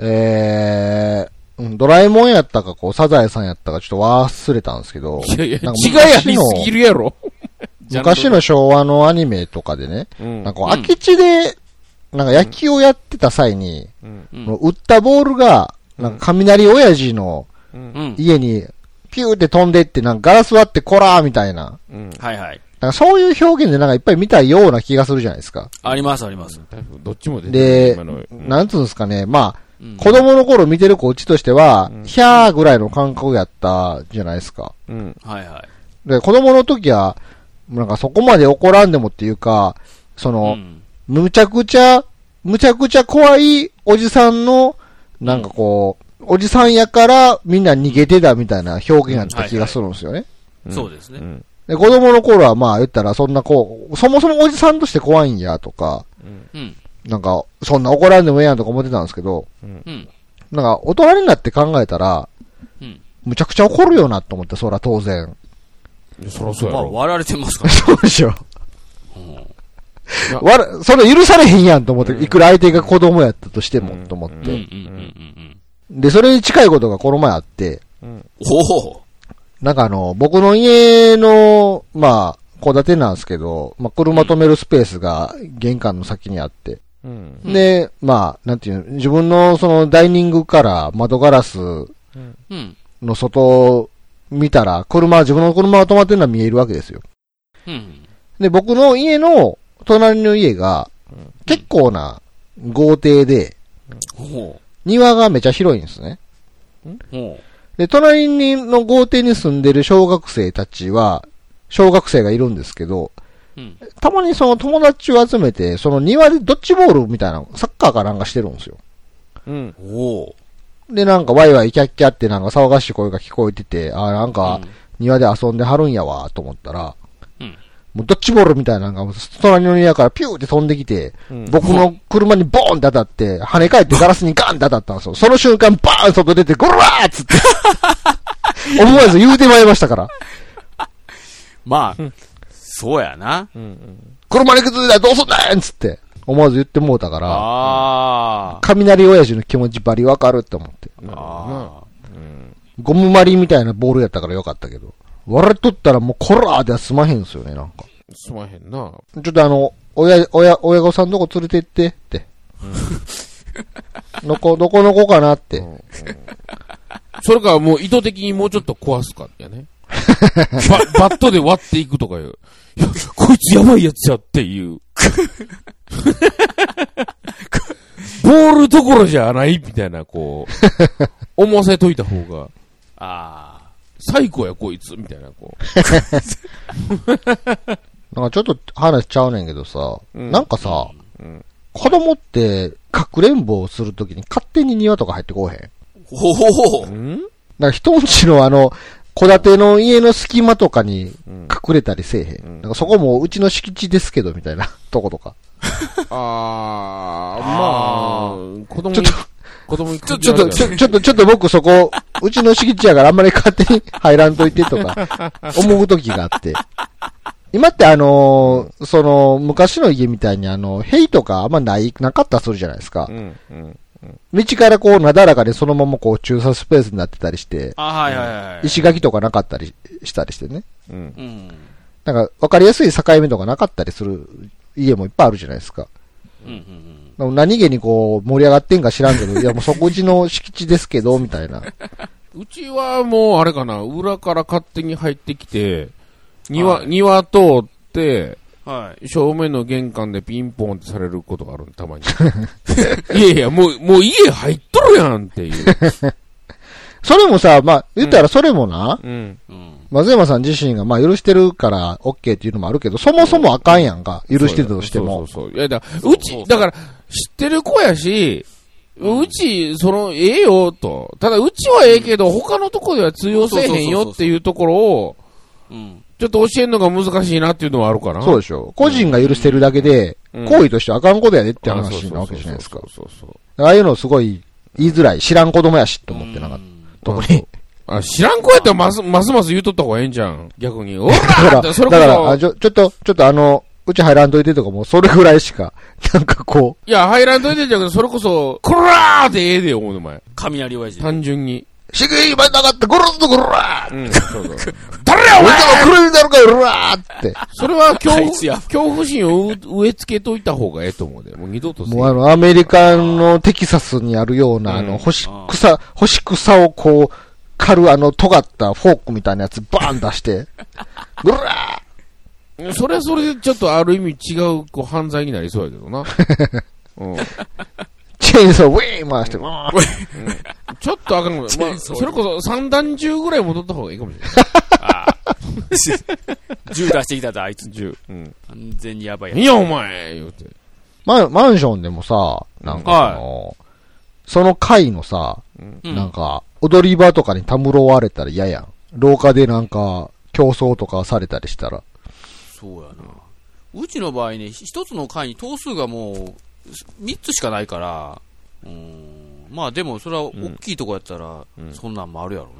えー、うんドラえもんやったか、こう、サザエさんやったか、ちょっと忘れたんですけど、いやいや、違いすぎるやろ。昔の昭和のアニメとかでね、うんなんか空き地で、なんか野球をやってた際に、うんうんこの打ったボールが、なんか雷親父の。家に、ピューって飛んでって、なんかガラス割ってこらーみたいな。うん。はいはい。なんかそういう表現でなんかいっぱい見たような気がするじゃないですか。ありますあります。どっちもでる今のうんなんつうんですかね、まあ、うん子供の頃見てるこっちとしては、うんヒャーぐらいの感覚やったじゃないですか。うん。はいはい。で、子供の時は、なんかそこまで怒らんでもっていうか、その、うんむちゃくちゃ、むちゃくちゃ怖いおじさんの、なんかこう、おじさんやからみんな逃げてたみたいな表現やった気がするんですよね。うんそうですねんで、子供の頃はまあ言ったらそんなこう、そもそもおじさんとして怖いんやとか、うん。なんか、そんな怒らんでもええやんとか思ってたんですけど、うん。なんか大人になって考えたら、うん。むちゃくちゃ怒るよなと思って、そら当然。そらそうやまあ、ろ。割られてますから。そうでしょ。やわら、それ許されへんやんと思って、うんいくら相手が子供やったとしても、うんと思っうん。うん。うて。ん。うん。うん。で、それに近いことがこの前あって、おお。なんかあの、僕の家の、まあ、戸建てなんですけど、まあ、車止めるスペースが玄関の先にあって、うん。うんで、まあ、なんていうの、自分のそのダイニングから窓ガラスうん。の外を見たら、車、自分の車が止まってるのは見えるわけですよ。うん。で、僕の家の隣の家が、結構な豪邸で、ほ庭がめちゃ広いんですね。で、隣にの豪邸に住んでる小学生たちは、小学生がいるんですけど、う。うん。たまにその友達を集めて、その庭でドッジボールみたいな、サッカーかなんかしてるんですよ。うん。おお。で、なんかワイワイキャッキャってなんか騒がしい声が聞こえてて、あーなんか庭で遊んではるんやわ、と思ったら、うん。もうドッジボールみたいなのが、隣の庭からピューって飛んできて、うん僕の車にボーンって当たって、跳ね返ってガラスにガンって当たったんですよ。その瞬間バーン外出て、ゴラーっつって。思わず言うてまいりましたから。まあ、そうやな。うん。車に崩れたらどうすんねんっつって。思わず言ってもうたから、ああ。雷親父の気持ちバリわかるって思って。あうん。ゴムマリみたいなボールやったからよかったけど。割れとったらもうコラーでは済まへんすよね、なんか。すまへんな。ちょっとあの、親、親、親御さんどこ連れてってって。どこ、どこの子かなって。うんうんそれかもう意図的にもうちょっと壊すかやね。ババットで割っていくとかいう。いや、こいつやばいやつやっていう。ボールどころじゃないみたいな、こう、思わせといた方が、あ。最高やこいつみたいな、こなんかちょっと話しちゃうねんけどさ、うんなんかさ、うん子供って、かくれんぼをするときに勝手に庭とか入ってこうへん？ほほほんか人んちのあの、戸建ての家の隙間とかにうん隠れたりせえへん。うんなんかそこもうちの敷地ですけど、みたいなとことか。あー、まああ、子供にちょっと、子供にちょ、ちょっと、ちょ、ちょっと、ちょっと僕そこ、うちの敷地やからあんまり勝手に入らんといてとか、思う時があって。今ってあのーその、昔の家みたいにあの、塀とかあんまない、なかったりするじゃないですかう。ん、うん。道からこう、なだらかでそのままこう、駐車スペースになってたりして、あ、はいはいはい。石垣とかなかったりしたりしてね。うん。うん。なんか、わかりやすい境目とかなかったりする家もいっぱいあるじゃないですか。うんうんでも何気にこう、盛り上がってんか知らんけど、いやもうそこうちの敷地ですけど、みたいな。うちはもう、あれかな、裏から勝手に入ってきて、庭、はい庭通って、うん。はい。正面の玄関でピンポンってされることがあるたまに。いやいや、もう、もう家入っとるやんっていう。それもさ、まあ、言ったらそれもな、うん。うん。松山さん自身がまあ許してるから OK っていうのもあるけど、そもそもあかんやんか。許してたとしても。そうそうそう。いや、だうち、だから、知ってる子やし、うち、その、ええよ、と。ただ、うちはええけど、他のとこでは通用せえへんよっていうところを、うん。ちょっと教えるのが難しいなっていうのはあるかな。そうでしょ。個人が許してるだけで、うん行為としてあかんことやでってあ話なわけじゃないですか。そうそうそうああいうのすごい言いづらい。知らん子供やしと思ってなかっそう。特に。あ、知らん子やったらます、ますます言うとった方がええんじゃん。逆に。お。だから、だから、ちょ、ちょっと、ちょっとあの、うち入らんといてとかもうそれぐらいしか、なんかこいや、入らんといてんじゃけど、それこそ、こらーでええで、思うの、お前。雷親父。単純に。う、しげいばなかった、ゴロッとゴロラーうん、そうそう。誰やお前が黒になるか、ゴロラーって。それは恐怖、恐怖心を植え付けといた方がええと思うで。もう二度ともうあの、アメリカのテキサスにあるような、あうんの、干し草、干し草をこう、刈るあの、尖ったフォークみたいなやつバーン出して、ゴロラそれはそれでちょっとある意味違う、こう、犯罪になりそうやけどな。うん。ーチェーンソーウィーン回して、うーんちょっとあかんかも。まあ、それこそ三段銃ぐらい戻った方がいいかもしれない。ああ 銃出してきたぞ、あいつ。銃。うん。完全にやばいやつ。いいや、お前言うて。マン、マンションでもさ、なんかその、その階のさ、うんなんか、踊り場とかにたむろわれたら嫌やん。廊下でなんか、競争とかされたりしたら。そうやな。うちの場合ね、一つの階に頭数がもう、三つしかないから、うん。まあでも、それは大きいとこやったら、うん。そんなんもあるやろね。